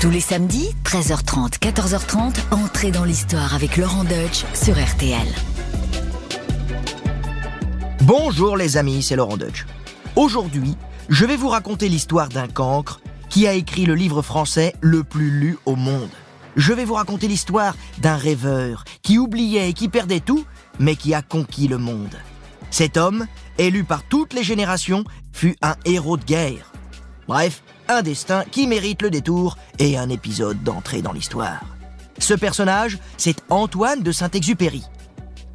Tous les samedis, 13h30, 14h30, entrez dans l'histoire avec Laurent Deutsch sur RTL. Bonjour les amis, c'est Laurent Deutsch. Aujourd'hui, je vais vous raconter l'histoire d'un cancre qui a écrit le livre français le plus lu au monde. Je vais vous raconter l'histoire d'un rêveur qui oubliait et qui perdait tout, mais qui a conquis le monde. Cet homme, élu par toutes les générations, fut un héros de guerre. Bref, un destin qui mérite le détour et un épisode d'entrée dans l'histoire. Ce personnage, c'est Antoine de Saint-Exupéry.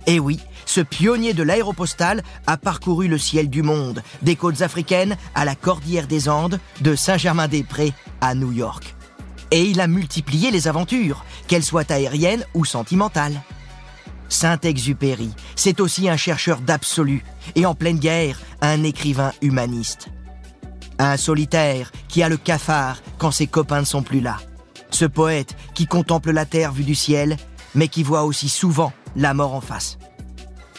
Et oui, ce pionnier de l'aéropostale a parcouru le ciel du monde, des côtes africaines à la cordillère des Andes, de Saint-Germain-des-Prés à New York. Et il a multiplié les aventures, qu'elles soient aériennes ou sentimentales. Saint-Exupéry, c'est aussi un chercheur d'absolu, et en pleine guerre, un écrivain humaniste. Un solitaire qui a le cafard quand ses copains ne sont plus là. Ce poète qui contemple la terre vue du ciel, mais qui voit aussi souvent la mort en face.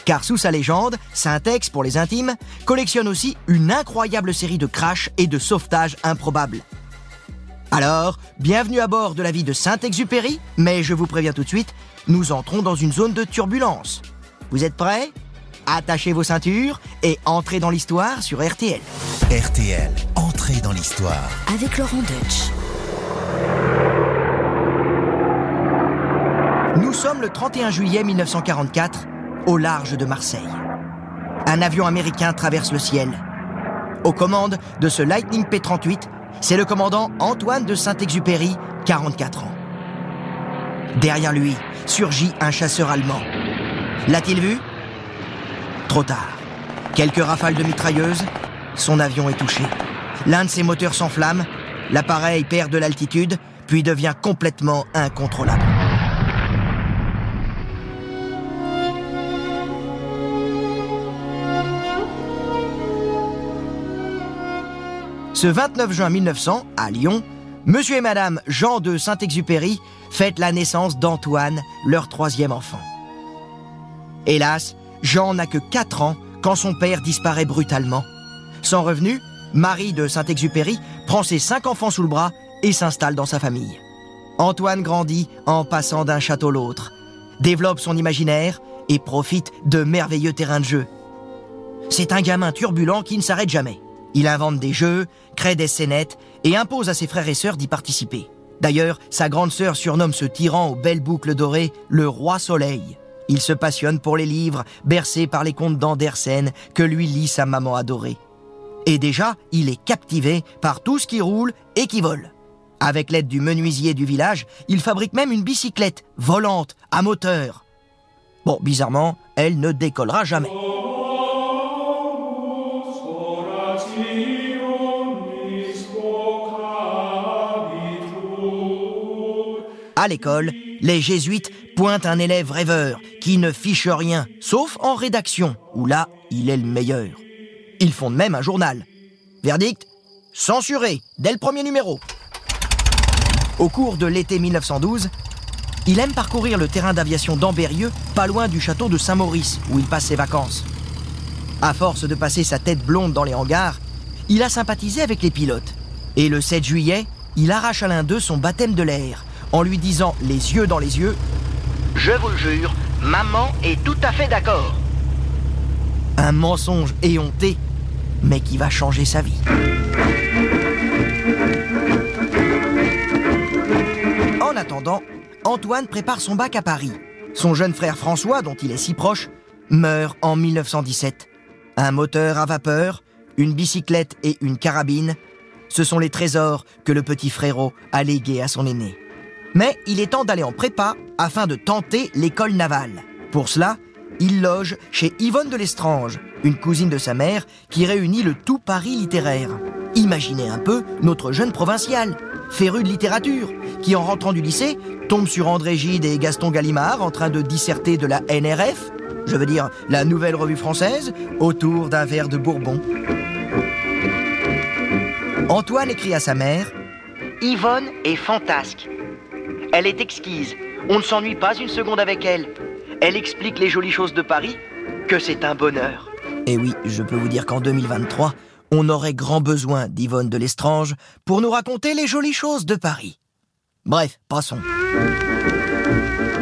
Car sous sa légende, Saint-Ex, pour les intimes, collectionne aussi une incroyable série de crashs et de sauvetages improbables. Alors, bienvenue à bord de la vie de Saint-Exupéry, mais je vous préviens tout de suite, nous entrons dans une zone de turbulence. Vous êtes prêts? Attachez vos ceintures et entrez dans l'histoire sur RTL. RTL, entrez dans l'histoire. Avec Laurent Deutsch. Nous sommes le 31 juillet 1944, au large de Marseille. Un avion américain traverse le ciel. Aux commandes de ce Lightning P-38, c'est le commandant Antoine de Saint-Exupéry, 44 ans. Derrière lui surgit un chasseur allemand. L'a-t-il vu? Trop tard. Quelques rafales de mitrailleuses, son avion est touché. L'un de ses moteurs s'enflamme, l'appareil perd de l'altitude, puis devient complètement incontrôlable. Ce 29 juin 1900, à Lyon, Monsieur et Madame Jean de Saint-Exupéry fêtent la naissance d'Antoine, leur troisième enfant. Hélas, Jean n'a que 4 ans quand son père disparaît brutalement. Sans revenu, Marie de Saint-Exupéry prend ses cinq enfants sous le bras et s'installe dans sa famille. Antoine grandit en passant d'un château à l'autre, développe son imaginaire et profite de merveilleux terrains de jeu. C'est un gamin turbulent qui ne s'arrête jamais. Il invente des jeux, crée des scénettes et impose à ses frères et sœurs d'y participer. D'ailleurs, sa grande sœur surnomme ce tyran aux belles boucles dorées le roi soleil. Il se passionne pour les livres, bercé par les contes d'Andersen que lui lit sa maman adorée. Et déjà, il est captivé par tout ce qui roule et qui vole. Avec l'aide du menuisier du village, il fabrique même une bicyclette volante à moteur. Bon, bizarrement, elle ne décollera jamais. À l'école, les jésuites pointent un élève rêveur qui ne fiche rien, sauf en rédaction, où là, il est le meilleur. Ils fondent même un journal. Verdict Censuré, dès le premier numéro. Au cours de l'été 1912, il aime parcourir le terrain d'aviation d'Ambérieux, pas loin du château de Saint-Maurice, où il passe ses vacances. À force de passer sa tête blonde dans les hangars, il a sympathisé avec les pilotes. Et le 7 juillet, il arrache à l'un d'eux son baptême de l'air, en lui disant les yeux dans les yeux Je vous le jure, maman est tout à fait d'accord. Un mensonge éhonté, mais qui va changer sa vie. En attendant, Antoine prépare son bac à Paris. Son jeune frère François, dont il est si proche, meurt en 1917. Un moteur à vapeur, une bicyclette et une carabine, ce sont les trésors que le petit frérot a légués à son aîné. Mais il est temps d'aller en prépa afin de tenter l'école navale. Pour cela, il loge chez Yvonne de Lestrange, une cousine de sa mère qui réunit le tout Paris littéraire. Imaginez un peu notre jeune provincial, féru de littérature, qui en rentrant du lycée tombe sur André Gide et Gaston Gallimard en train de disserter de la NRF, je veux dire la Nouvelle Revue Française, autour d'un verre de Bourbon. Antoine écrit à sa mère Yvonne est fantasque. Elle est exquise. On ne s'ennuie pas une seconde avec elle. Elle explique les jolies choses de Paris, que c'est un bonheur. Et oui, je peux vous dire qu'en 2023, on aurait grand besoin d'Yvonne de Lestrange pour nous raconter les jolies choses de Paris. Bref, passons.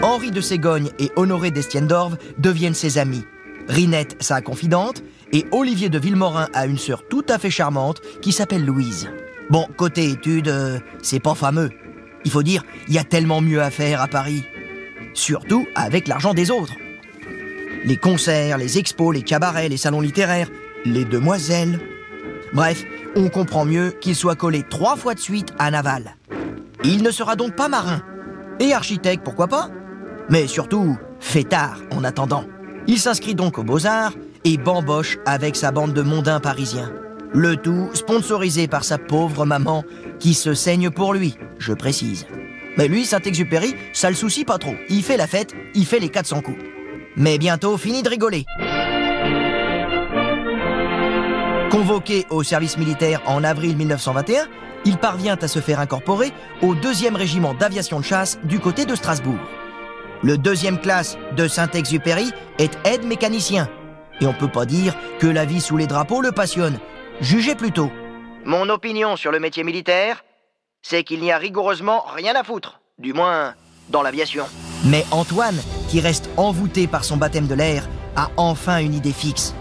Henri de Ségogne et Honoré d'Estienne-d'Orve deviennent ses amis. Rinette, sa confidente, et Olivier de Villemorin a une sœur tout à fait charmante qui s'appelle Louise. Bon, côté études, euh, c'est pas fameux. Il faut dire, il y a tellement mieux à faire à Paris. Surtout avec l'argent des autres. Les concerts, les expos, les cabarets, les salons littéraires, les demoiselles. Bref, on comprend mieux qu'il soit collé trois fois de suite à Naval. Il ne sera donc pas marin. Et architecte, pourquoi pas? Mais surtout, fêtard en attendant. Il s'inscrit donc aux Beaux-Arts et bamboche avec sa bande de mondains parisiens. Le tout sponsorisé par sa pauvre maman qui se saigne pour lui, je précise. Mais lui, Saint-Exupéry, ça le soucie pas trop. Il fait la fête, il fait les 400 coups. Mais bientôt, fini de rigoler. Convoqué au service militaire en avril 1921, il parvient à se faire incorporer au 2e régiment d'aviation de chasse du côté de Strasbourg. Le deuxième classe de Saint-Exupéry est aide-mécanicien. Et on peut pas dire que la vie sous les drapeaux le passionne. Jugez plutôt. Mon opinion sur le métier militaire, c'est qu'il n'y a rigoureusement rien à foutre. Du moins, dans l'aviation. Mais Antoine, qui reste envoûté par son baptême de l'air, a enfin une idée fixe.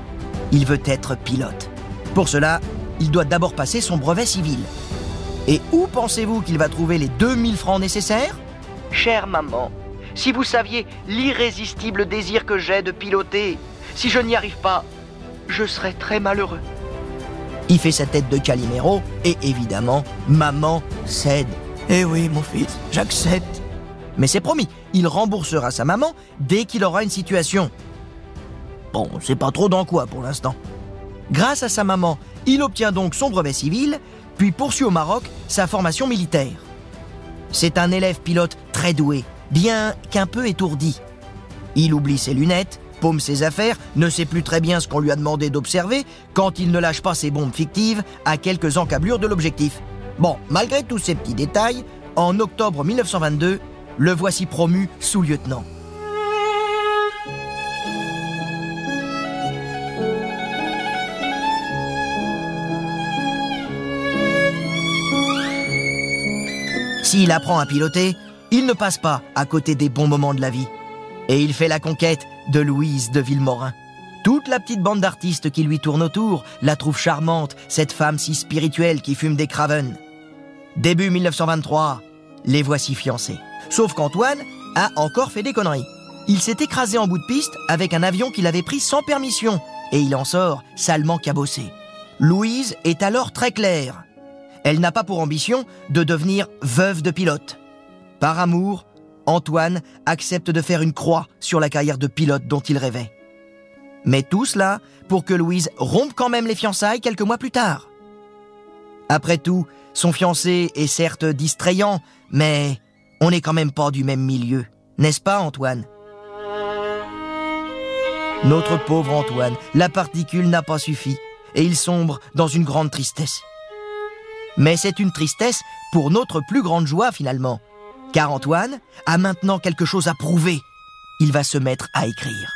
Il veut être pilote. Pour cela, il doit d'abord passer son brevet civil. Et où pensez-vous qu'il va trouver les 2000 francs nécessaires? Chère maman, si vous saviez l'irrésistible désir que j'ai de piloter, si je n'y arrive pas, je serais très malheureux. Il fait sa tête de Calimero et évidemment, maman cède. Eh oui, mon fils, j'accepte. Mais c'est promis, il remboursera sa maman dès qu'il aura une situation. Bon, c'est pas trop dans quoi pour l'instant. Grâce à sa maman, il obtient donc son brevet civil, puis poursuit au Maroc sa formation militaire. C'est un élève pilote très doué, bien qu'un peu étourdi. Il oublie ses lunettes, paume ses affaires, ne sait plus très bien ce qu'on lui a demandé d'observer quand il ne lâche pas ses bombes fictives à quelques encablures de l'objectif. Bon, malgré tous ces petits détails, en octobre 1922, le voici promu sous-lieutenant. S'il apprend à piloter, il ne passe pas à côté des bons moments de la vie. Et il fait la conquête de Louise de Villemorin. Toute la petite bande d'artistes qui lui tourne autour la trouve charmante, cette femme si spirituelle qui fume des craven. Début 1923, les voici fiancés. Sauf qu'Antoine a encore fait des conneries. Il s'est écrasé en bout de piste avec un avion qu'il avait pris sans permission et il en sort salement cabossé. Louise est alors très claire. Elle n'a pas pour ambition de devenir veuve de pilote. Par amour, Antoine accepte de faire une croix sur la carrière de pilote dont il rêvait. Mais tout cela pour que Louise rompe quand même les fiançailles quelques mois plus tard. Après tout, son fiancé est certes distrayant, mais on n'est quand même pas du même milieu, n'est-ce pas Antoine? Notre pauvre Antoine, la particule n'a pas suffi, et il sombre dans une grande tristesse. Mais c'est une tristesse pour notre plus grande joie finalement, car Antoine a maintenant quelque chose à prouver. Il va se mettre à écrire.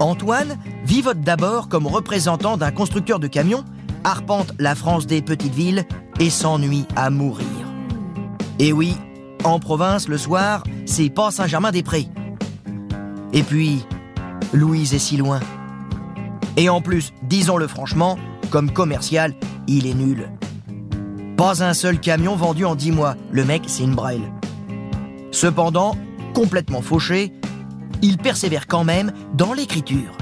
Antoine vivote d'abord comme représentant d'un constructeur de camions, arpente la France des petites villes et s'ennuie à mourir. Et oui, en province, le soir, c'est pas Saint-Germain-des-Prés. Et puis, Louise est si loin. Et en plus, disons-le franchement, comme commercial, il est nul. Pas un seul camion vendu en dix mois. Le mec, c'est une braille. Cependant, complètement fauché, il persévère quand même dans l'écriture.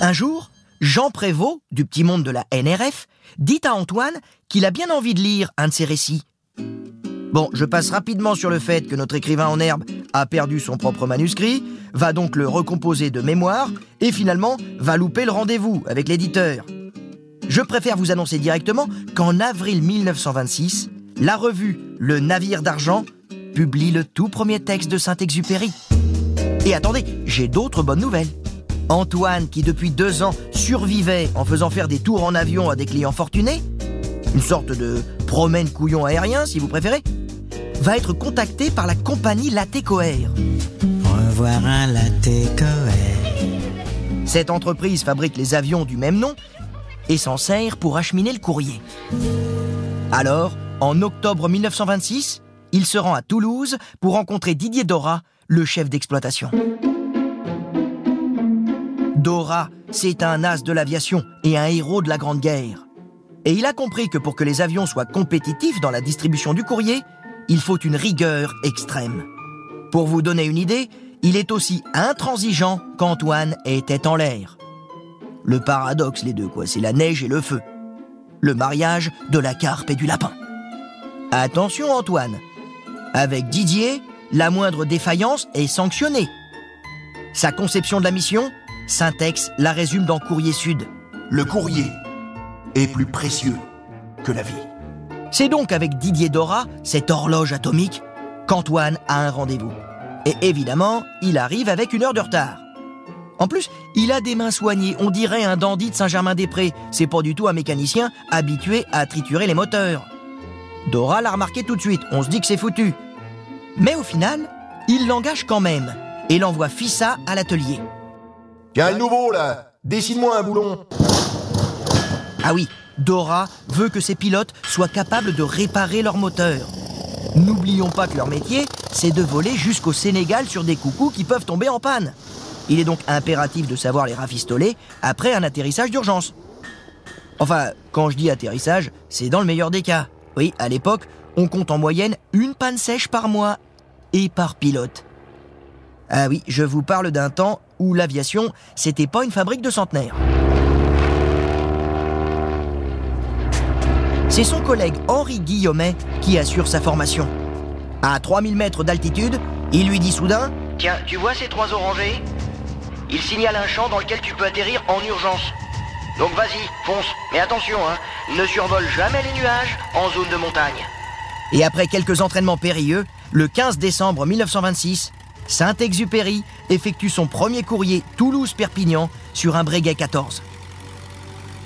Un jour, Jean Prévost, du petit monde de la NRF, dit à Antoine qu'il a bien envie de lire un de ses récits. Bon, je passe rapidement sur le fait que notre écrivain en herbe a perdu son propre manuscrit, va donc le recomposer de mémoire et finalement va louper le rendez-vous avec l'éditeur. Je préfère vous annoncer directement qu'en avril 1926, la revue Le Navire d'Argent publie le tout premier texte de Saint-Exupéry. Et attendez, j'ai d'autres bonnes nouvelles. Antoine, qui depuis deux ans survivait en faisant faire des tours en avion à des clients fortunés, une sorte de promène couillon aérien si vous préférez, va être contacté par la compagnie Latécoère. avoir un latte Cette entreprise fabrique les avions du même nom et s'en sert pour acheminer le courrier. Alors, en octobre 1926, il se rend à Toulouse pour rencontrer Didier Dora, le chef d'exploitation. Dora, c'est un as de l'aviation et un héros de la Grande Guerre. Et il a compris que pour que les avions soient compétitifs dans la distribution du courrier, il faut une rigueur extrême. Pour vous donner une idée, il est aussi intransigeant qu'Antoine était en l'air. Le paradoxe, les deux, quoi, c'est la neige et le feu. Le mariage de la carpe et du lapin. Attention, Antoine. Avec Didier, la moindre défaillance est sanctionnée. Sa conception de la mission, Syntex la résume dans Courrier Sud. Le courrier est plus précieux que la vie. C'est donc avec Didier Dora, cette horloge atomique, qu'Antoine a un rendez-vous. Et évidemment, il arrive avec une heure de retard. En plus, il a des mains soignées, on dirait un dandy de Saint-Germain-des-Prés. C'est pas du tout un mécanicien habitué à triturer les moteurs. Dora l'a remarqué tout de suite, on se dit que c'est foutu. Mais au final, il l'engage quand même et l'envoie Fissa à l'atelier. Tiens, le nouveau là Dessine-moi un boulon Ah oui, Dora veut que ses pilotes soient capables de réparer leur moteur. N'oublions pas que leur métier, c'est de voler jusqu'au Sénégal sur des coucous qui peuvent tomber en panne. Il est donc impératif de savoir les rafistoler après un atterrissage d'urgence. Enfin, quand je dis atterrissage, c'est dans le meilleur des cas. Oui, à l'époque, on compte en moyenne une panne sèche par mois et par pilote. Ah oui, je vous parle d'un temps où l'aviation, c'était pas une fabrique de centenaires. C'est son collègue Henri Guillaumet qui assure sa formation. À 3000 mètres d'altitude, il lui dit soudain Tiens, tu vois ces trois orangers? Il signale un champ dans lequel tu peux atterrir en urgence. Donc vas-y, fonce. Mais attention, hein, ne survole jamais les nuages en zone de montagne. Et après quelques entraînements périlleux, le 15 décembre 1926, Saint-Exupéry effectue son premier courrier Toulouse-Perpignan sur un Breguet 14.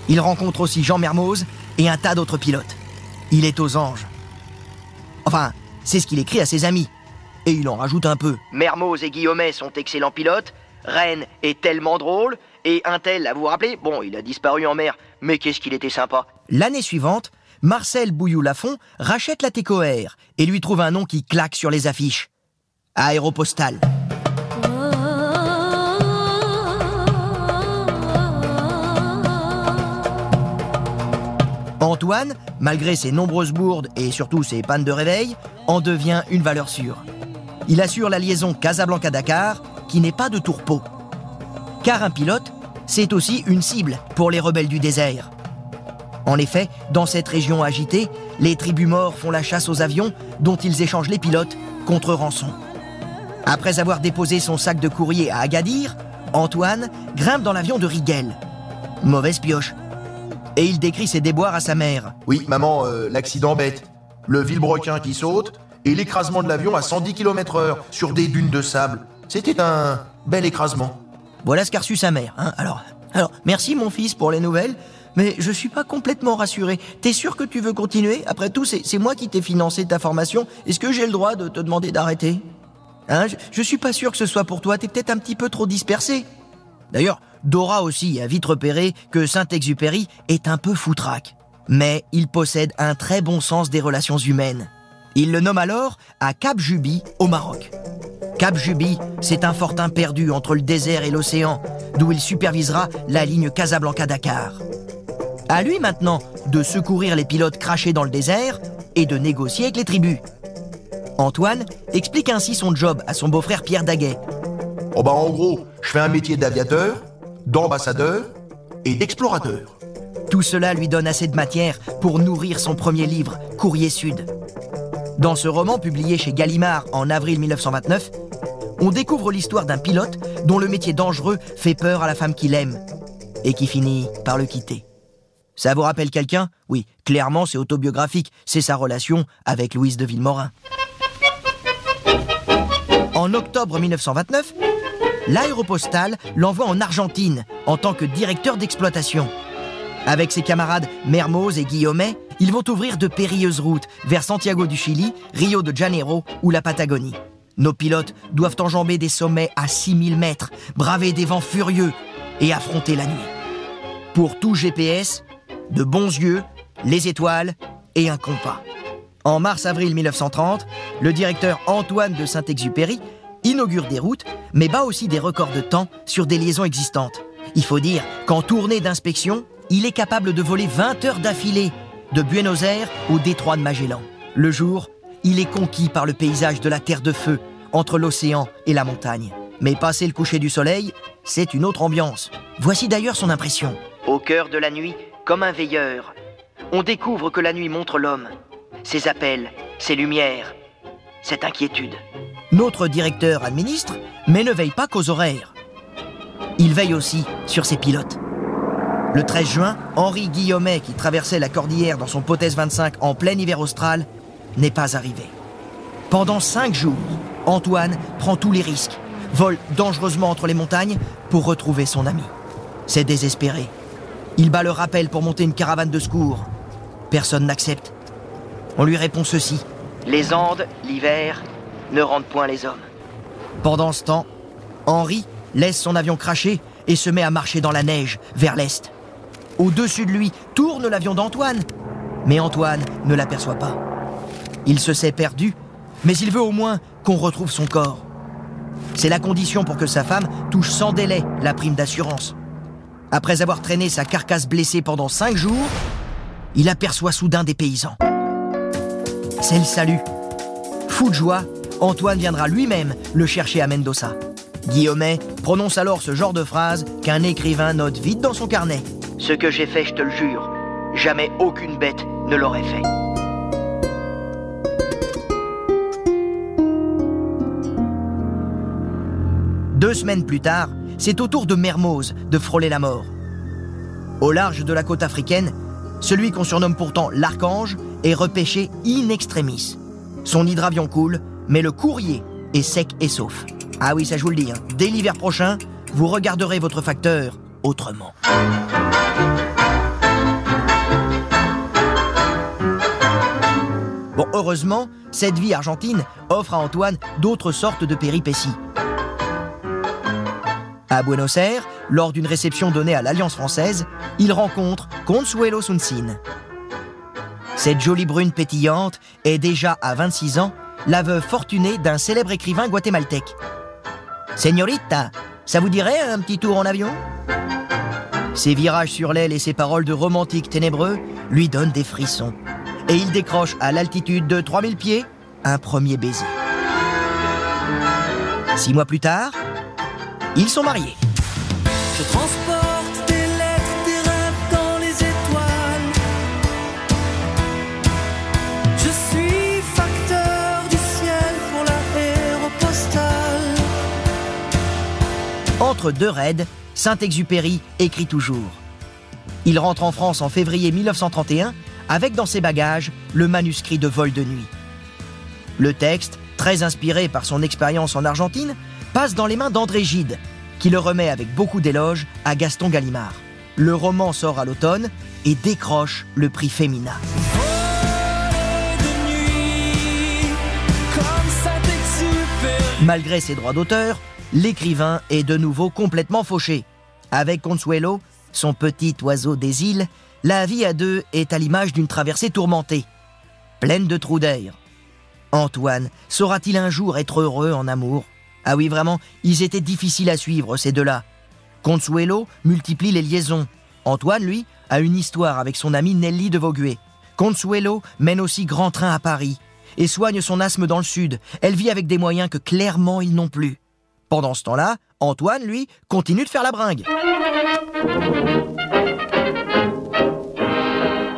Il rencontre aussi Jean Mermoz et un tas d'autres pilotes. Il est aux anges. Enfin, c'est ce qu'il écrit à ses amis. Et il en rajoute un peu. Mermoz et Guillaumet sont excellents pilotes. Rennes est tellement drôle. Et un tel, à vous rappeler, bon, il a disparu en mer, mais qu'est-ce qu'il était sympa. L'année suivante, Marcel Bouillou-Lafont rachète la TECOR et lui trouve un nom qui claque sur les affiches. Aéropostale. Antoine, malgré ses nombreuses bourdes et surtout ses pannes de réveil, en devient une valeur sûre. Il assure la liaison Casablanca-Dakar, qui n'est pas de tourpeau. Car un pilote, c'est aussi une cible pour les rebelles du désert. En effet, dans cette région agitée, les tribus morts font la chasse aux avions dont ils échangent les pilotes contre rançon. Après avoir déposé son sac de courrier à Agadir, Antoine grimpe dans l'avion de Rigel. Mauvaise pioche. Et il décrit ses déboires à sa mère. Oui, maman, euh, l'accident bête. Le vilebrequin qui saute et l'écrasement de l'avion à 110 km/h sur des dunes de sable. C'était un bel écrasement. Voilà ce qu'a reçu sa mère. Hein. Alors, alors, merci mon fils pour les nouvelles, mais je suis pas complètement rassuré. T'es sûr que tu veux continuer? Après tout, c'est moi qui t'ai financé ta formation. Est-ce que j'ai le droit de te demander d'arrêter? Hein, je, je suis pas sûr que ce soit pour toi. T'es peut-être un petit peu trop dispersé. D'ailleurs, Dora aussi a vite repéré que Saint-Exupéry est un peu foutraque. Mais il possède un très bon sens des relations humaines. Il le nomme alors à Cap Juby, au Maroc. Cap Juby, c'est un fortin perdu entre le désert et l'océan, d'où il supervisera la ligne Casablanca-Dakar. À lui maintenant de secourir les pilotes crachés dans le désert et de négocier avec les tribus. Antoine explique ainsi son job à son beau-frère Pierre Daguet. Oh bah en gros, je fais un métier d'aviateur, d'ambassadeur et d'explorateur. Tout cela lui donne assez de matière pour nourrir son premier livre, Courrier Sud. Dans ce roman publié chez Gallimard en avril 1929, on découvre l'histoire d'un pilote dont le métier dangereux fait peur à la femme qu'il aime et qui finit par le quitter. Ça vous rappelle quelqu'un? Oui, clairement c'est autobiographique, c'est sa relation avec Louise de Villemorin. En octobre 1929, l'aéropostale l'envoie en Argentine en tant que directeur d'exploitation. Avec ses camarades Mermoz et Guillaumet, ils vont ouvrir de périlleuses routes vers Santiago du Chili, Rio de Janeiro ou la Patagonie. Nos pilotes doivent enjamber des sommets à 6000 mètres, braver des vents furieux et affronter la nuit. Pour tout GPS, de bons yeux, les étoiles et un compas. En mars-avril 1930, le directeur Antoine de Saint-Exupéry inaugure des routes, mais bat aussi des records de temps sur des liaisons existantes. Il faut dire qu'en tournée d'inspection, il est capable de voler 20 heures d'affilée, de Buenos Aires au détroit de Magellan. Le jour, il est conquis par le paysage de la Terre de Feu, entre l'océan et la montagne. Mais passé le coucher du soleil, c'est une autre ambiance. Voici d'ailleurs son impression. Au cœur de la nuit, comme un veilleur, on découvre que la nuit montre l'homme, ses appels, ses lumières, cette inquiétude. Notre directeur administre, mais ne veille pas qu'aux horaires. Il veille aussi sur ses pilotes. Le 13 juin, Henri Guillaumet, qui traversait la cordillère dans son Potes 25 en plein hiver austral, n'est pas arrivé. Pendant cinq jours, Antoine prend tous les risques, vole dangereusement entre les montagnes pour retrouver son ami. C'est désespéré. Il bat le rappel pour monter une caravane de secours. Personne n'accepte. On lui répond ceci. Les Andes, l'hiver, ne rendent point les hommes. Pendant ce temps, Henri laisse son avion cracher et se met à marcher dans la neige vers l'est. Au-dessus de lui tourne l'avion d'Antoine, mais Antoine ne l'aperçoit pas. Il se sait perdu, mais il veut au moins qu'on retrouve son corps. C'est la condition pour que sa femme touche sans délai la prime d'assurance. Après avoir traîné sa carcasse blessée pendant cinq jours, il aperçoit soudain des paysans. C'est le salut. Fou de joie, Antoine viendra lui-même le chercher à Mendoza. Guillaumet prononce alors ce genre de phrase qu'un écrivain note vite dans son carnet. Ce que j'ai fait, je te le jure, jamais aucune bête ne l'aurait fait. Deux semaines plus tard, c'est au tour de Mermoz de frôler la mort. Au large de la côte africaine, celui qu'on surnomme pourtant l'Archange est repêché in extremis. Son hydravion coule, mais le courrier est sec et sauf. Ah oui, ça je vous le dis, hein. dès l'hiver prochain, vous regarderez votre facteur autrement. Bon, heureusement, cette vie argentine offre à Antoine d'autres sortes de péripéties. À Buenos Aires, lors d'une réception donnée à l'Alliance française, il rencontre Consuelo Sunsin. Cette jolie brune pétillante est déjà à 26 ans la veuve fortunée d'un célèbre écrivain guatémaltèque. Señorita, ça vous dirait un petit tour en avion? Ses virages sur l'aile et ses paroles de romantique ténébreux lui donnent des frissons. Et il décroche à l'altitude de 3000 pieds un premier baiser. Six mois plus tard, ils sont mariés. Je Entre deux raids, Saint-Exupéry écrit toujours. Il rentre en France en février 1931 avec dans ses bagages le manuscrit de vol de nuit. Le texte, très inspiré par son expérience en Argentine, passe dans les mains d'André Gide, qui le remet avec beaucoup d'éloges à Gaston Gallimard. Le roman sort à l'automne et décroche le prix Femina. Malgré ses droits d'auteur, l'écrivain est de nouveau complètement fauché. Avec Consuelo, son petit oiseau des îles, la vie à deux est à l'image d'une traversée tourmentée, pleine de trous d'air. Antoine saura-t-il un jour être heureux en amour? Ah oui, vraiment, ils étaient difficiles à suivre, ces deux-là. Consuelo multiplie les liaisons. Antoine, lui, a une histoire avec son amie Nelly de Vauguet. Consuelo mène aussi grand train à Paris et soigne son asthme dans le sud. Elle vit avec des moyens que clairement ils n'ont plus. Pendant ce temps-là, Antoine, lui, continue de faire la bringue.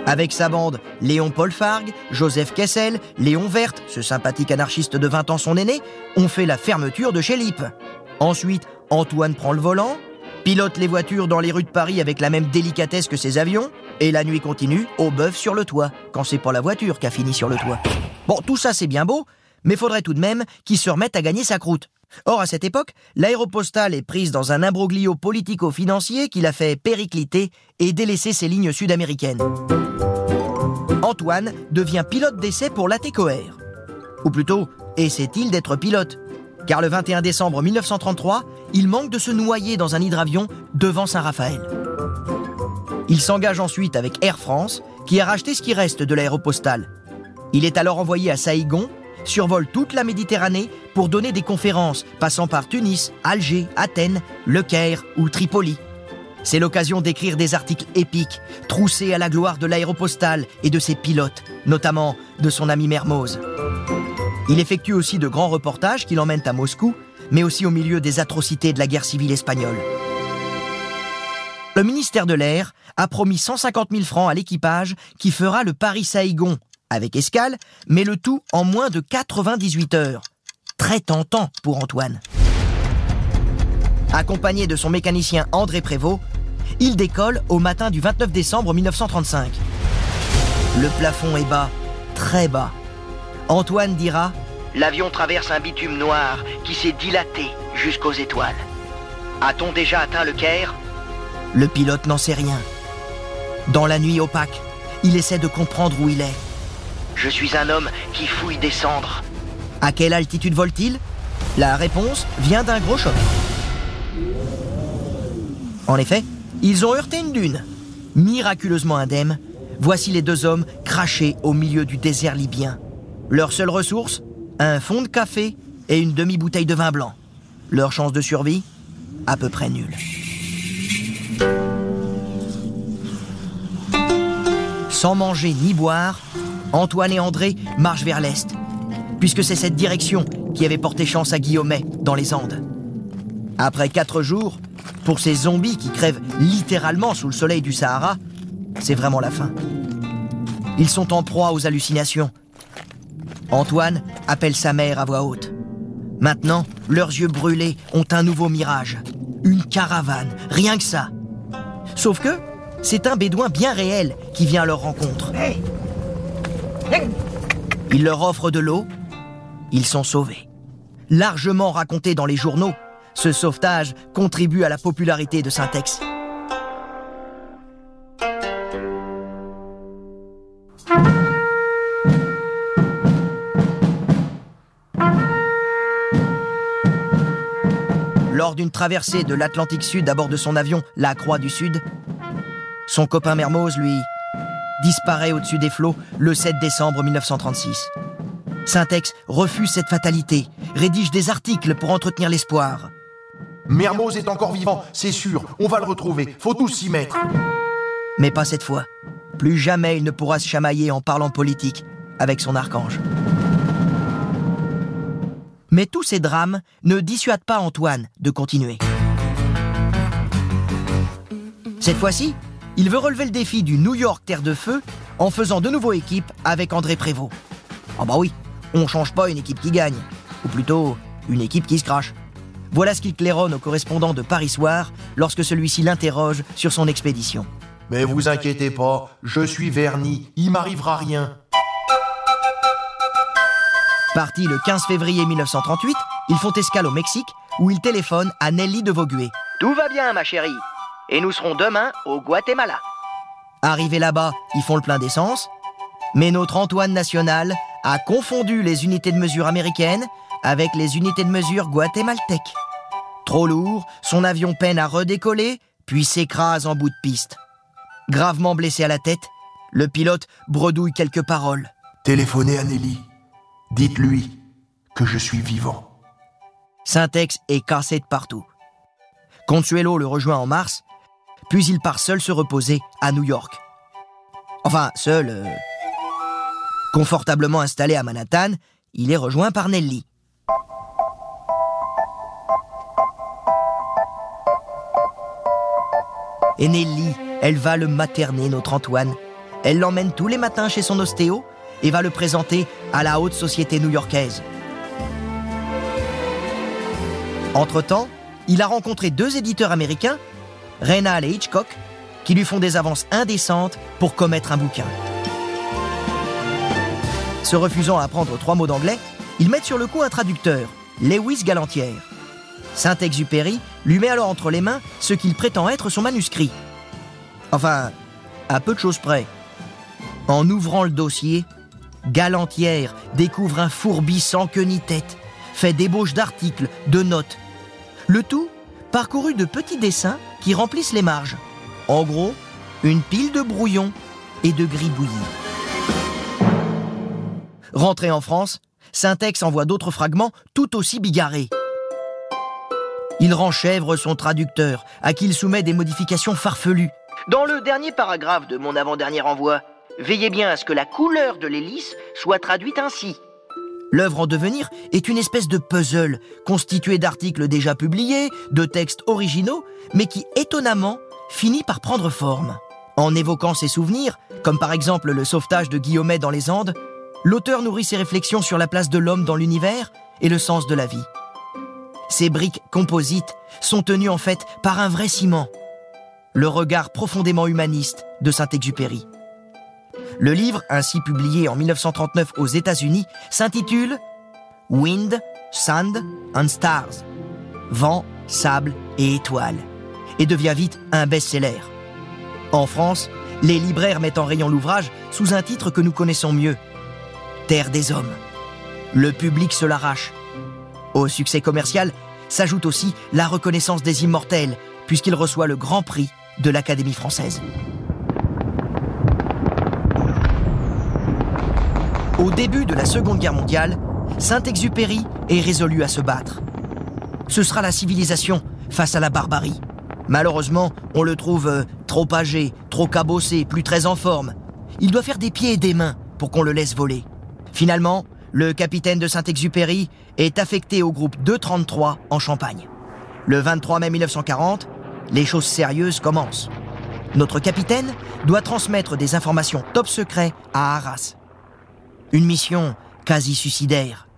Avec sa bande, Léon Paul Fargue, Joseph Kessel, Léon Verte, ce sympathique anarchiste de 20 ans son aîné, ont fait la fermeture de chez. Ensuite, Antoine prend le volant, pilote les voitures dans les rues de Paris avec la même délicatesse que ses avions, et la nuit continue au bœuf sur le toit, quand c'est pas la voiture qui a fini sur le toit. Bon, tout ça c'est bien beau, mais faudrait tout de même qu'il se remette à gagner sa croûte. Or, à cette époque, l'aéropostale est prise dans un imbroglio politico-financier qui l'a fait péricliter et délaisser ses lignes sud-américaines. Antoine devient pilote d'essai pour l'ATCOR. Ou plutôt, essaie-t-il d'être pilote? Car le 21 décembre 1933, il manque de se noyer dans un hydravion devant Saint-Raphaël. Il s'engage ensuite avec Air France, qui a racheté ce qui reste de l'aéropostale. Il est alors envoyé à Saïgon, survole toute la Méditerranée pour donner des conférences passant par Tunis, Alger, Athènes, Le Caire ou Tripoli. C'est l'occasion d'écrire des articles épiques, troussés à la gloire de l'aéropostale et de ses pilotes, notamment de son ami Mermoz. Il effectue aussi de grands reportages qui l'emmènent à Moscou, mais aussi au milieu des atrocités de la guerre civile espagnole. Le ministère de l'Air a promis 150 000 francs à l'équipage qui fera le Paris-Saïgon, avec escale, mais le tout en moins de 98 heures. Très tentant pour Antoine. Accompagné de son mécanicien André Prévost, il décolle au matin du 29 décembre 1935. Le plafond est bas, très bas. Antoine dira L'avion traverse un bitume noir qui s'est dilaté jusqu'aux étoiles. A-t-on déjà atteint le Caire? Le pilote n'en sait rien. Dans la nuit opaque, il essaie de comprendre où il est. Je suis un homme qui fouille des cendres. À quelle altitude vole-t-il La réponse vient d'un gros choc. En effet, ils ont heurté une dune. Miraculeusement indemnes, voici les deux hommes crachés au milieu du désert libyen. Leur seule ressource Un fond de café et une demi-bouteille de vin blanc. Leur chance de survie À peu près nulle. Sans manger ni boire, Antoine et André marchent vers l'est, puisque c'est cette direction qui avait porté chance à Guillaumet dans les Andes. Après quatre jours, pour ces zombies qui crèvent littéralement sous le soleil du Sahara, c'est vraiment la fin. Ils sont en proie aux hallucinations. Antoine appelle sa mère à voix haute. Maintenant, leurs yeux brûlés ont un nouveau mirage. Une caravane, rien que ça. Sauf que c'est un bédouin bien réel qui vient à leur rencontre. Il leur offre de l'eau. Ils sont sauvés. Largement raconté dans les journaux, ce sauvetage contribue à la popularité de Syntex. Lors d'une traversée de l'Atlantique Sud à bord de son avion, la Croix du Sud, son copain Mermoz, lui, disparaît au-dessus des flots le 7 décembre 1936. Syntex refuse cette fatalité, rédige des articles pour entretenir l'espoir. Mermoz est encore vivant, c'est sûr, on va le retrouver, faut tous s'y mettre. Mais pas cette fois. Plus jamais il ne pourra se chamailler en parlant politique avec son archange. Mais tous ces drames ne dissuadent pas Antoine de continuer. Cette fois-ci, il veut relever le défi du New York Terre de Feu en faisant de nouveau équipe avec André Prévost. Ah bah oui, on change pas une équipe qui gagne, ou plutôt une équipe qui se crache. Voilà ce qu'il claironne au correspondant de Paris Soir lorsque celui-ci l'interroge sur son expédition. Mais vous inquiétez pas, je suis verni, il m'arrivera rien. Parti le 15 février 1938, ils font escale au Mexique où ils téléphonent à Nelly de Vauguet. Tout va bien, ma chérie. Et nous serons demain au Guatemala. Arrivés là-bas, ils font le plein d'essence. Mais notre Antoine National a confondu les unités de mesure américaines avec les unités de mesure guatémaltèques. Trop lourd, son avion peine à redécoller, puis s'écrase en bout de piste. Gravement blessé à la tête, le pilote bredouille quelques paroles. Téléphonez à Nelly. Dites-lui que je suis vivant. Syntex est cassé de partout. Consuelo le rejoint en mars, puis il part seul se reposer à New York. Enfin, seul. euh, Confortablement installé à Manhattan, il est rejoint par Nelly. Et Nelly, elle va le materner, notre Antoine. Elle l'emmène tous les matins chez son ostéo et va le présenter à la haute société new-yorkaise. Entre-temps, il a rencontré deux éditeurs américains, Reynal et Hitchcock, qui lui font des avances indécentes pour commettre un bouquin. Se refusant à apprendre trois mots d'anglais, ils mettent sur le coup un traducteur, Lewis Galantière. Saint-Exupéry lui met alors entre les mains ce qu'il prétend être son manuscrit. Enfin, à peu de choses près. En ouvrant le dossier, Galantière découvre un fourbi sans queue ni tête, fait débauche d'articles, de notes. Le tout parcouru de petits dessins qui remplissent les marges. En gros, une pile de brouillons et de gribouillis. Rentré en France, Syntex envoie d'autres fragments tout aussi bigarrés. Il renchèvre son traducteur, à qui il soumet des modifications farfelues. Dans le dernier paragraphe de mon avant-dernier envoi, veillez bien à ce que la couleur de l'hélice soit traduite ainsi. L'œuvre en devenir est une espèce de puzzle, constitué d'articles déjà publiés, de textes originaux, mais qui étonnamment finit par prendre forme. En évoquant ses souvenirs, comme par exemple le sauvetage de Guillaumet dans les Andes, l'auteur nourrit ses réflexions sur la place de l'homme dans l'univers et le sens de la vie. Ces briques composites sont tenues en fait par un vrai ciment, le regard profondément humaniste de Saint-Exupéry. Le livre, ainsi publié en 1939 aux États-Unis, s'intitule Wind, Sand and Stars Vent, sable et étoiles et devient vite un best-seller. En France, les libraires mettent en rayon l'ouvrage sous un titre que nous connaissons mieux Terre des hommes. Le public se l'arrache. Au succès commercial s'ajoute aussi la reconnaissance des immortels, puisqu'il reçoit le grand prix de l'Académie française. Au début de la Seconde Guerre mondiale, Saint-Exupéry est résolu à se battre. Ce sera la civilisation face à la barbarie. Malheureusement, on le trouve euh, trop âgé, trop cabossé, plus très en forme. Il doit faire des pieds et des mains pour qu'on le laisse voler. Finalement, le capitaine de Saint-Exupéry est affecté au groupe 233 en Champagne. Le 23 mai 1940, les choses sérieuses commencent. Notre capitaine doit transmettre des informations top secret à Arras. Une mission quasi suicidaire.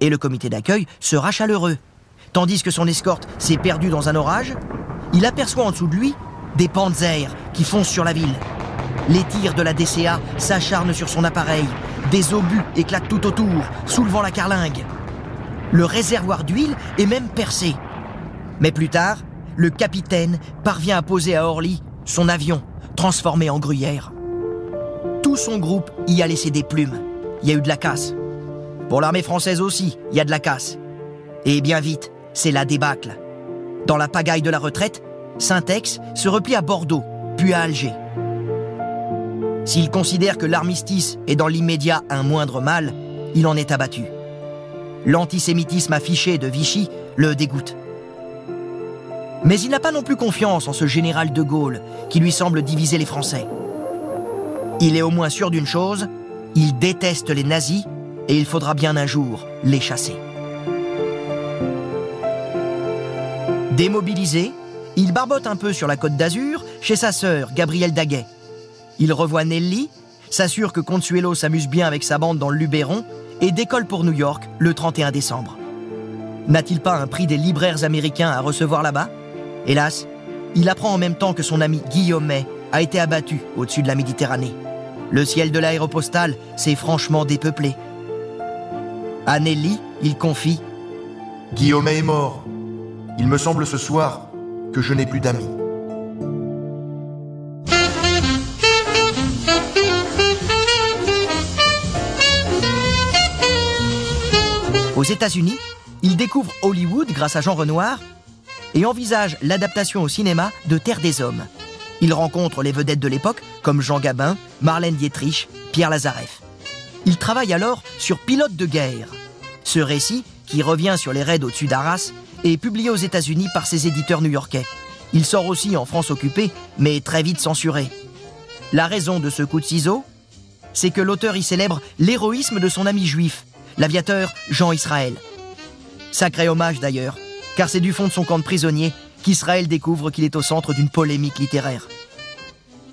Et le comité d'accueil sera chaleureux. Tandis que son escorte s'est perdue dans un orage, il aperçoit en dessous de lui des panzers qui foncent sur la ville. Les tirs de la DCA s'acharnent sur son appareil. Des obus éclatent tout autour, soulevant la carlingue. Le réservoir d'huile est même percé. Mais plus tard, le capitaine parvient à poser à Orly son avion, transformé en gruyère. Son groupe y a laissé des plumes. Il y a eu de la casse. Pour l'armée française aussi, il y a de la casse. Et bien vite, c'est la débâcle. Dans la pagaille de la retraite, Saint-Ex se replie à Bordeaux, puis à Alger. S'il considère que l'armistice est dans l'immédiat un moindre mal, il en est abattu. L'antisémitisme affiché de Vichy le dégoûte. Mais il n'a pas non plus confiance en ce général de Gaulle qui lui semble diviser les Français. Il est au moins sûr d'une chose, il déteste les nazis et il faudra bien un jour les chasser. Démobilisé, il barbote un peu sur la côte d'Azur chez sa sœur, Gabrielle Daguet. Il revoit Nelly, s'assure que Consuelo s'amuse bien avec sa bande dans le Luberon et décolle pour New York le 31 décembre. N'a-t-il pas un prix des libraires américains à recevoir là-bas? Hélas, il apprend en même temps que son ami Guillaumet a été abattu au-dessus de la Méditerranée. Le ciel de l'aéropostale s'est franchement dépeuplé. À Nelly, il confie Guillaumet est mort. Il me semble ce soir que je n'ai plus d'amis. Aux États-Unis, il découvre Hollywood grâce à Jean Renoir et envisage l'adaptation au cinéma de Terre des Hommes. Il rencontre les vedettes de l'époque comme Jean Gabin, Marlène Dietrich, Pierre Lazareff. Il travaille alors sur Pilote de guerre. Ce récit, qui revient sur les raids au-dessus d'Arras, est publié aux États-Unis par ses éditeurs new-yorkais. Il sort aussi en France occupée, mais très vite censuré. La raison de ce coup de ciseau, c'est que l'auteur y célèbre l'héroïsme de son ami juif, l'aviateur Jean Israël. Sacré hommage d'ailleurs, car c'est du fond de son camp de prisonniers qu'Israël découvre qu'il est au centre d'une polémique littéraire.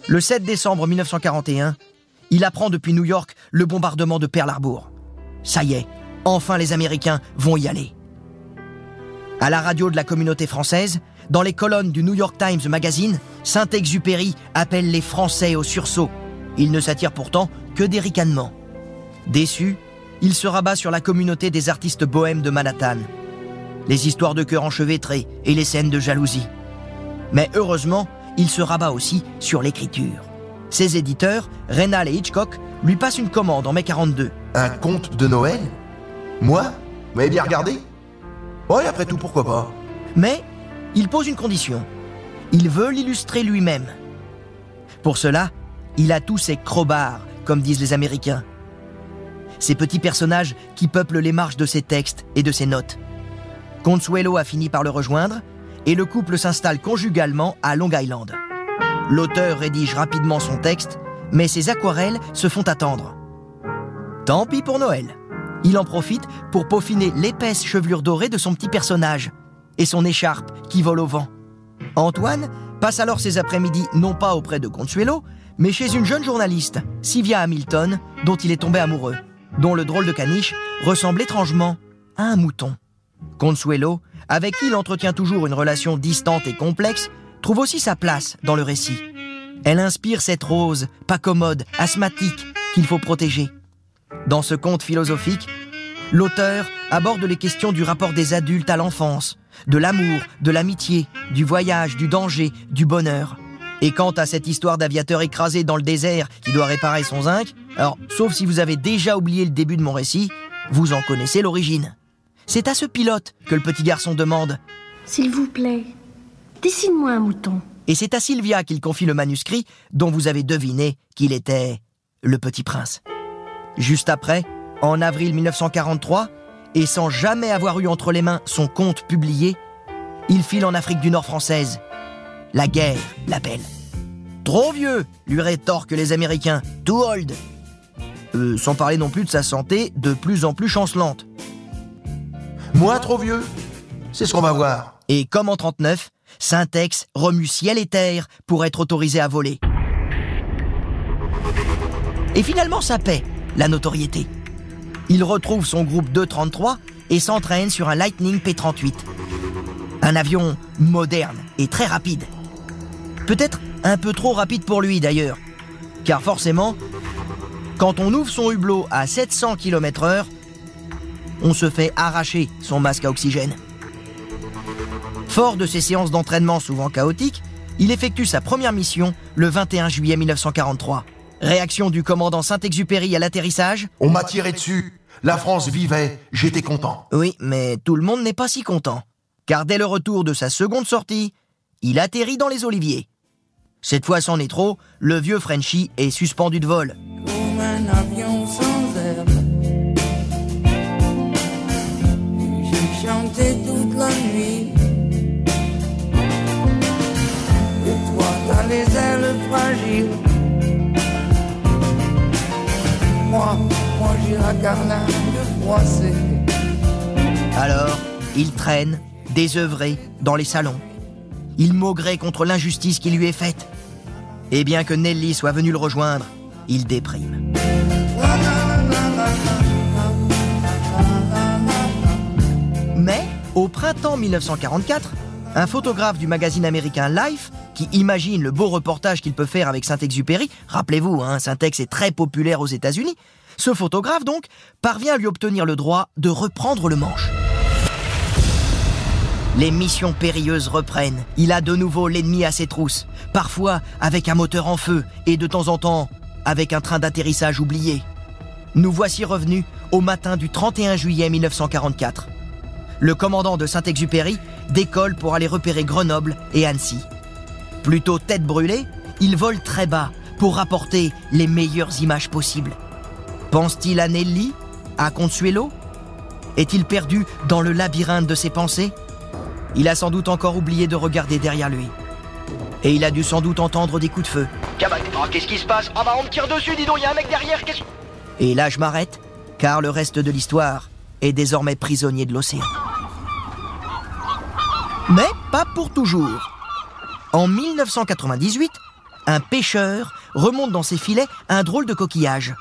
Le 7 décembre 1941, il apprend depuis New York le bombardement de Pearl Harbor. Ça y est, enfin les Américains vont y aller. À la radio de la communauté française, dans les colonnes du New York Times Magazine, Saint-Exupéry appelle les Français au sursaut. Il ne s'attire pourtant que des ricanements. Déçu, il se rabat sur la communauté des artistes bohèmes de Manhattan. Les histoires de cœur enchevêtrés et les scènes de jalousie. Mais heureusement, il se rabat aussi sur l'écriture. Ses éditeurs, Reynal et Hitchcock, lui passent une commande en mai 42. Un conte de Noël? Moi? Vous m'avez bien regardé? Ouais, après tout, pourquoi pas? Mais il pose une condition. Il veut l'illustrer lui-même. Pour cela, il a tous ses crobards, comme disent les Américains. Ces petits personnages qui peuplent les marges de ses textes et de ses notes. Consuelo a fini par le rejoindre et le couple s'installe conjugalement à Long Island. L'auteur rédige rapidement son texte, mais ses aquarelles se font attendre. Tant pis pour Noël. Il en profite pour peaufiner l'épaisse chevelure dorée de son petit personnage et son écharpe qui vole au vent. Antoine passe alors ses après-midi non pas auprès de Consuelo, mais chez une jeune journaliste, Sylvia Hamilton, dont il est tombé amoureux, dont le drôle de caniche ressemble étrangement à un mouton. Consuelo, avec qui il entretient toujours une relation distante et complexe, trouve aussi sa place dans le récit. Elle inspire cette rose, pas commode, asthmatique, qu'il faut protéger. Dans ce conte philosophique, l'auteur aborde les questions du rapport des adultes à l'enfance, de l'amour, de l'amitié, du voyage, du danger, du bonheur. Et quant à cette histoire d'aviateur écrasé dans le désert qui doit réparer son zinc, alors, sauf si vous avez déjà oublié le début de mon récit, vous en connaissez l'origine. C'est à ce pilote que le petit garçon demande, S'il vous plaît, dessine-moi un mouton. et c'est à Sylvia qu'il confie le manuscrit dont vous avez deviné qu'il était le petit prince. Juste après, en avril 1943, et sans jamais avoir eu entre les mains son conte publié, il file en Afrique du Nord française. La guerre l'appelle. Trop vieux, lui rétorquent les Américains. Too old. Euh, sans parler non plus de sa santé de plus en plus chancelante. Moi, trop vieux C'est ce qu'on va voir. Et comme en 39, Syntex remue ciel et terre pour être autorisé à voler. Et finalement, ça paie, la notoriété. Il retrouve son groupe 233 et s'entraîne sur un Lightning P-38. Un avion moderne et très rapide. Peut-être un peu trop rapide pour lui d'ailleurs. Car forcément, quand on ouvre son hublot à 700 km/h, on se fait arracher son masque à oxygène. Fort de ses séances d'entraînement souvent chaotiques, il effectue sa première mission le 21 juillet 1943. Réaction du commandant Saint-Exupéry à l'atterrissage On m'a tiré dessus. La France vivait, j'étais content. Oui, mais tout le monde n'est pas si content. Car dès le retour de sa seconde sortie, il atterrit dans les oliviers. Cette fois c'en est trop, le vieux Frenchie est suspendu de vol. Moi, moi j'ai la carlingue froissée. Alors, il traîne, désœuvré, dans les salons. Il maugrait contre l'injustice qui lui est faite. Et bien que Nelly soit venue le rejoindre, il déprime. Mais, au printemps 1944, un photographe du magazine américain Life, qui imagine le beau reportage qu'il peut faire avec Saint-Exupéry, rappelez-vous, hein, Saint-Ex est très populaire aux États-Unis, ce photographe donc parvient à lui obtenir le droit de reprendre le manche. Les missions périlleuses reprennent. Il a de nouveau l'ennemi à ses trousses, parfois avec un moteur en feu et de temps en temps avec un train d'atterrissage oublié. Nous voici revenus au matin du 31 juillet 1944. Le commandant de Saint-Exupéry décolle pour aller repérer Grenoble et Annecy. Plutôt tête brûlée, il vole très bas pour rapporter les meilleures images possibles. Pense-t-il à Nelly À Consuelo? Est-il perdu dans le labyrinthe de ses pensées? Il a sans doute encore oublié de regarder derrière lui. Et il a dû sans doute entendre des coups de feu. Bah, oh, qu'est-ce qui se passe? Ah bah on me tire dessus, dis donc, y a un mec derrière, qu'est-ce... Et là, je m'arrête, car le reste de l'histoire est désormais prisonnier de l'océan. Mais pas pour toujours. En 1998, un pêcheur remonte dans ses filets un drôle de coquillage.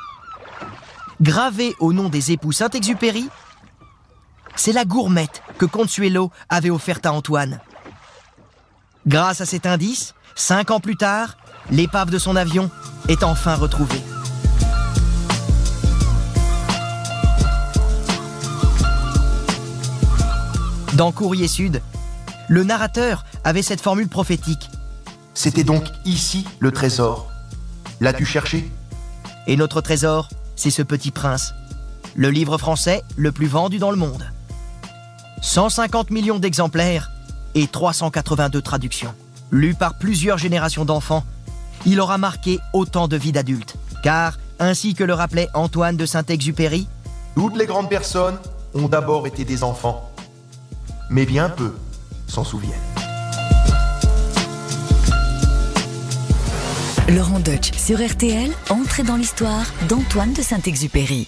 Gravé au nom des époux Saint-Exupéry, c'est la gourmette que Consuelo avait offerte à Antoine. Grâce à cet indice, cinq ans plus tard, l'épave de son avion est enfin retrouvée. Dans Courrier Sud, le narrateur avait cette formule prophétique. C'était donc ici le trésor. L'as-tu cherché? Et notre trésor, c'est ce petit prince. Le livre français le plus vendu dans le monde. 150 millions d'exemplaires et 382 traductions. Lu par plusieurs générations d'enfants, il aura marqué autant de vies d'adultes. Car, ainsi que le rappelait Antoine de Saint-Exupéry, Toutes les grandes personnes ont d'abord été des enfants. Mais bien peu s'en souviennent. Laurent Deutsch sur RTL, entrée dans l'histoire d'Antoine de Saint-Exupéry.